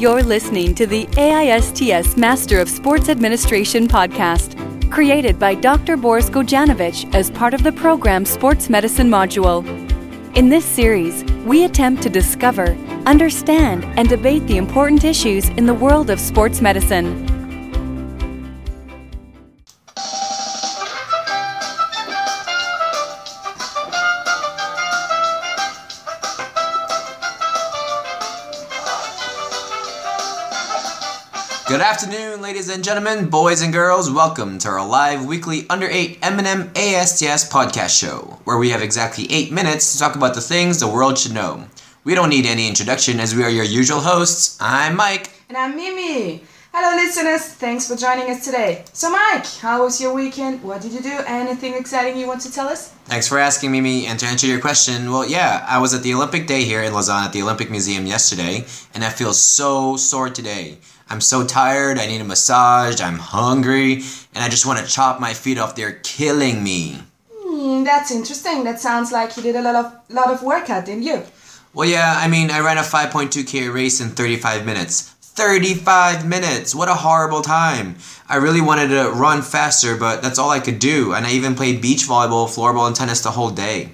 You're listening to the AISTS Master of Sports Administration podcast, created by Dr. Boris Gojanovic as part of the program Sports Medicine module. In this series, we attempt to discover, understand, and debate the important issues in the world of sports medicine. Good afternoon, ladies and gentlemen, boys and girls. Welcome to our live weekly Under 8 M&M ASTS podcast show, where we have exactly 8 minutes to talk about the things the world should know. We don't need any introduction as we are your usual hosts. I'm Mike. And I'm Mimi. Hello, listeners. Thanks for joining us today. So, Mike, how was your weekend? What did you do? Anything exciting you want to tell us? Thanks for asking, Mimi. And to answer your question, well, yeah, I was at the Olympic Day here in Lausanne at the Olympic Museum yesterday, and I feel so sore today. I'm so tired, I need a massage, I'm hungry, and I just want to chop my feet off. They're killing me. Hmm, that's interesting. That sounds like you did a lot of lot of workout, didn't you? Well, yeah, I mean, I ran a 5.2k race in 35 minutes. 35 minutes! What a horrible time! I really wanted to run faster, but that's all I could do, and I even played beach volleyball, floorball, and tennis the whole day.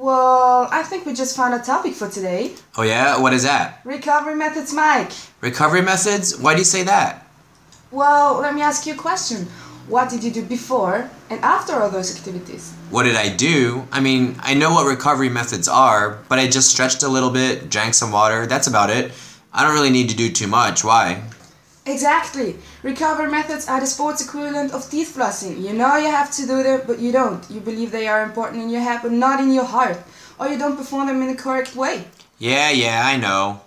Well, I think we just found a topic for today. Oh, yeah? What is that? Recovery methods, Mike. Recovery methods? Why do you say that? Well, let me ask you a question. What did you do before and after all those activities? What did I do? I mean, I know what recovery methods are, but I just stretched a little bit, drank some water, that's about it. I don't really need to do too much. Why? Exactly. Recovery methods are the sports equivalent of teeth flossing. You know you have to do them, but you don't. You believe they are important in your head, but not in your heart. Or you don't perform them in the correct way. Yeah, yeah, I know.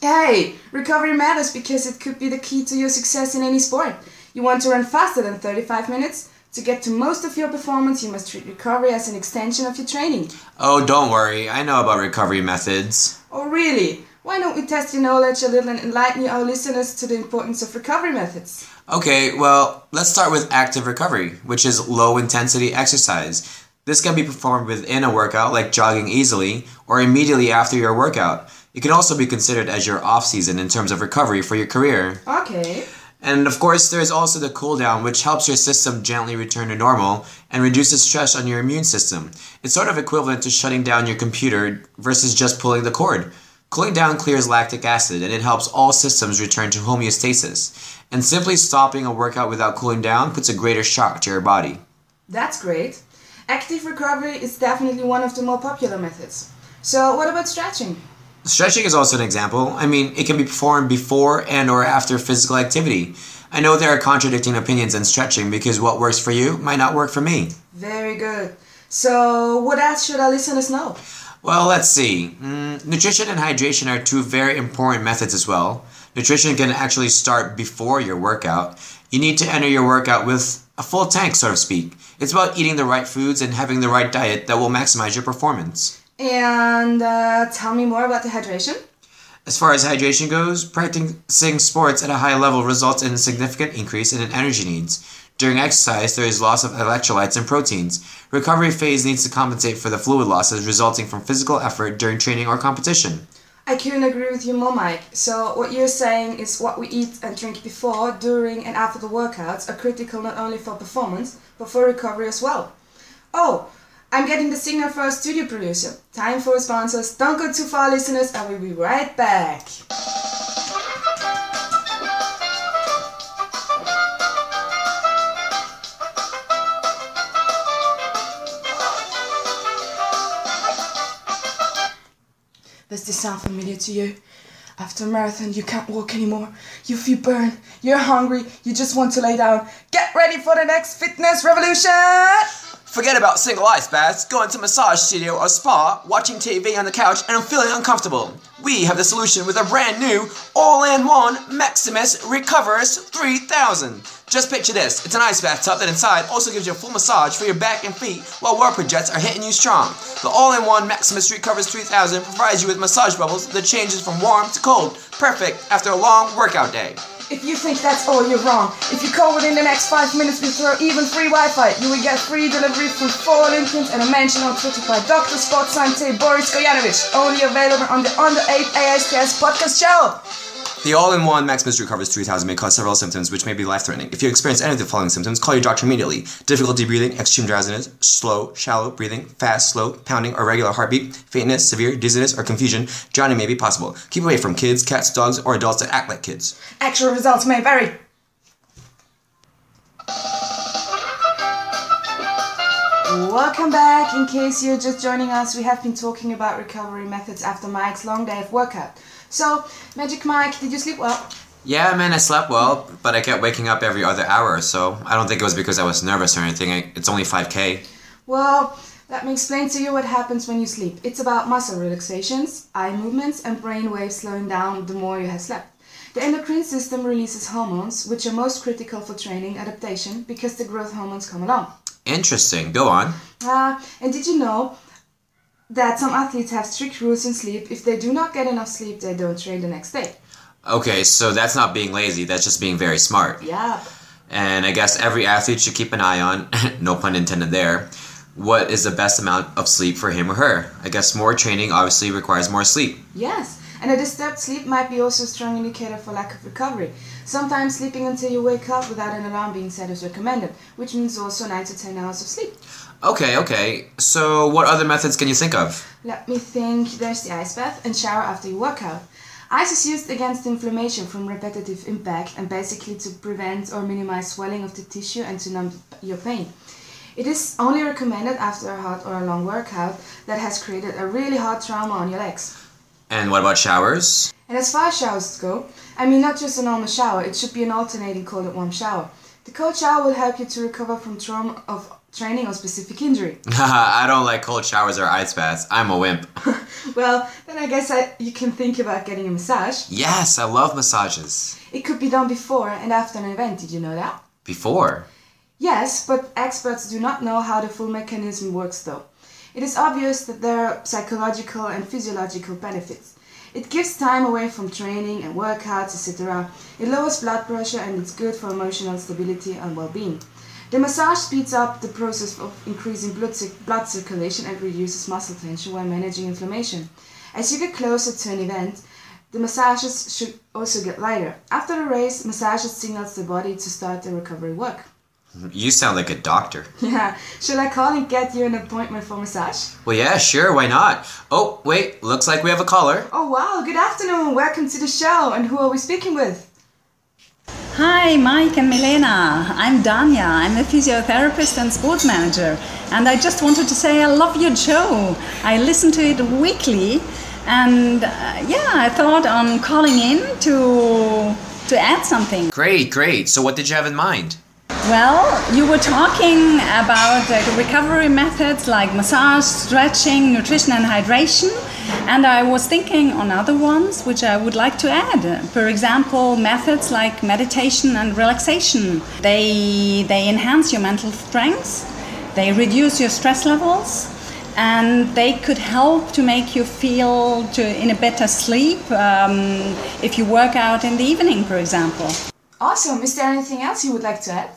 Hey, recovery matters because it could be the key to your success in any sport. You want to run faster than 35 minutes? To get to most of your performance, you must treat recovery as an extension of your training. Oh, don't worry. I know about recovery methods. Oh, really? Why don't we test your knowledge a little and enlighten our listeners to the importance of recovery methods? Okay, well, let's start with active recovery, which is low intensity exercise. This can be performed within a workout, like jogging easily, or immediately after your workout. It can also be considered as your off season in terms of recovery for your career. Okay. And of course, there's also the cool down, which helps your system gently return to normal and reduces stress on your immune system. It's sort of equivalent to shutting down your computer versus just pulling the cord. Cooling down clears lactic acid and it helps all systems return to homeostasis. And simply stopping a workout without cooling down puts a greater shock to your body. That's great. Active recovery is definitely one of the more popular methods. So, what about stretching? Stretching is also an example. I mean, it can be performed before and or after physical activity. I know there are contradicting opinions on stretching because what works for you might not work for me. Very good. So, what else should our listeners know? Well, let's see. Mm, nutrition and hydration are two very important methods as well. Nutrition can actually start before your workout. You need to enter your workout with a full tank, so to speak. It's about eating the right foods and having the right diet that will maximize your performance. And uh, tell me more about the hydration. As far as hydration goes, practicing sports at a high level results in a significant increase in energy needs. During exercise, there is loss of electrolytes and proteins. Recovery phase needs to compensate for the fluid losses resulting from physical effort during training or competition. I couldn't agree with you more, Mike. So, what you're saying is what we eat and drink before, during, and after the workouts are critical not only for performance, but for recovery as well. Oh, I'm getting the signal for our studio producer. Time for sponsors. Don't go too far, listeners, and we'll be right back. Does this sound familiar to you? After a marathon, you can't walk anymore. You feel burned. You're hungry. You just want to lay down. Get ready for the next fitness revolution! Forget about single ice baths, going to massage studio or spa, watching TV on the couch, and feeling uncomfortable. We have the solution with a brand new all-in-one Maximus Recovers 3000. Just picture this. It's an ice bathtub that inside also gives you a full massage for your back and feet while warper jets are hitting you strong. The all-in-one Maximus Recovers 3000 provides you with massage bubbles that changes from warm to cold, perfect after a long workout day. If you think that's all, you're wrong. If you call within the next five minutes, throw even free Wi-Fi. You will get free delivery from four Olympians and a mention on Twitter by Dr. Sports Boris Gojanovic. Only available on the Under 8 ASTS podcast channel. The all-in-one Maximus Recovers 3000 may cause several symptoms which may be life-threatening. If you experience any of the following symptoms, call your doctor immediately. Difficulty breathing, extreme drowsiness, slow, shallow breathing, fast, slow, pounding, or regular heartbeat, faintness, severe dizziness, or confusion, drowning may be possible. Keep away from kids, cats, dogs, or adults that act like kids. Actual results may vary. Welcome back. In case you're just joining us, we have been talking about recovery methods after Mike's long day of workout. So, Magic Mike, did you sleep well? Yeah, man, I slept well, but I kept waking up every other hour, so I don't think it was because I was nervous or anything. It's only 5k. Well, let me explain to you what happens when you sleep. It's about muscle relaxations, eye movements, and brain waves slowing down the more you have slept. The endocrine system releases hormones, which are most critical for training adaptation because the growth hormones come along. Interesting. Go on. Uh, and did you know that some athletes have strict rules in sleep? If they do not get enough sleep, they don't train the next day. Okay, so that's not being lazy, that's just being very smart. Yeah. And I guess every athlete should keep an eye on, no pun intended there, what is the best amount of sleep for him or her. I guess more training obviously requires more sleep. Yes. And a disturbed sleep might be also a strong indicator for lack of recovery. Sometimes sleeping until you wake up without an alarm being set is recommended, which means also 9 to 10 hours of sleep. Okay, okay. So, what other methods can you think of? Let me think. There's the ice bath and shower after you work out. Ice is used against inflammation from repetitive impact and basically to prevent or minimize swelling of the tissue and to numb your pain. It is only recommended after a hard or a long workout that has created a really hard trauma on your legs. And what about showers? And as far as showers go, I mean not just a normal shower, it should be an alternating cold and warm shower. The cold shower will help you to recover from trauma of training or specific injury. I don't like cold showers or ice baths. I'm a wimp. well, then I guess I, you can think about getting a massage. Yes, I love massages. It could be done before and after an event, did you know that? Before? Yes, but experts do not know how the full mechanism works though. It is obvious that there are psychological and physiological benefits. It gives time away from training and workouts, etc. It lowers blood pressure and it's good for emotional stability and well-being. The massage speeds up the process of increasing blood, blood circulation and reduces muscle tension while managing inflammation. As you get closer to an event, the massages should also get lighter. After the race, massages signals the body to start the recovery work. Mm-hmm. You sound like a doctor. Yeah. Shall I call and get you an appointment for massage? Well, yeah, sure, why not? Oh, wait, looks like we have a caller. Oh, wow. Good afternoon. Welcome to the show. And who are we speaking with? Hi, Mike and Milena. I'm Danya. I'm a physiotherapist and sports manager. And I just wanted to say I love your show. I listen to it weekly. And uh, yeah, I thought on calling in to to add something. Great, great. So what did you have in mind? Well, you were talking about uh, recovery methods like massage, stretching, nutrition, and hydration, and I was thinking on other ones which I would like to add. For example, methods like meditation and relaxation. They they enhance your mental strength, they reduce your stress levels, and they could help to make you feel to in a better sleep um, if you work out in the evening, for example. Awesome. Is there anything else you would like to add?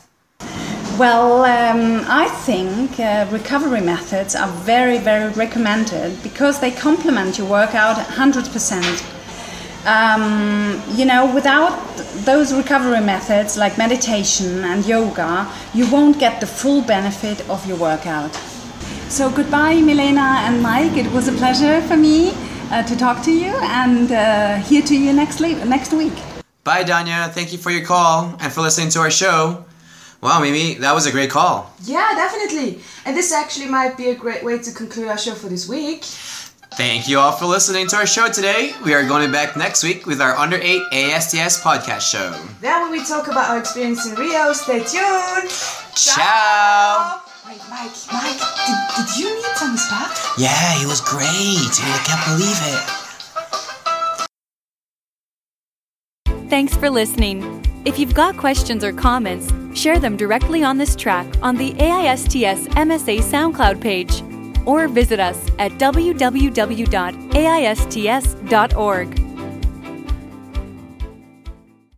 Well, um, I think uh, recovery methods are very, very recommended because they complement your workout 100%. Um, you know, without those recovery methods like meditation and yoga, you won't get the full benefit of your workout. So, goodbye, Milena and Mike. It was a pleasure for me uh, to talk to you and uh, hear to you next, next week. Bye, Danya. Thank you for your call and for listening to our show. Wow, Mimi, that was a great call. Yeah, definitely. And this actually might be a great way to conclude our show for this week. Thank you all for listening to our show today. We are going to be back next week with our Under 8 ASTS podcast show. Then when we talk about our experience in Rio, stay tuned. Ciao. Wait, Mike, Mike, did, did you meet Thomas Bach? Yeah, he was great. I can't believe it. Thanks for listening. If you've got questions or comments, share them directly on this track on the AISTS MSA SoundCloud page or visit us at www.aists.org.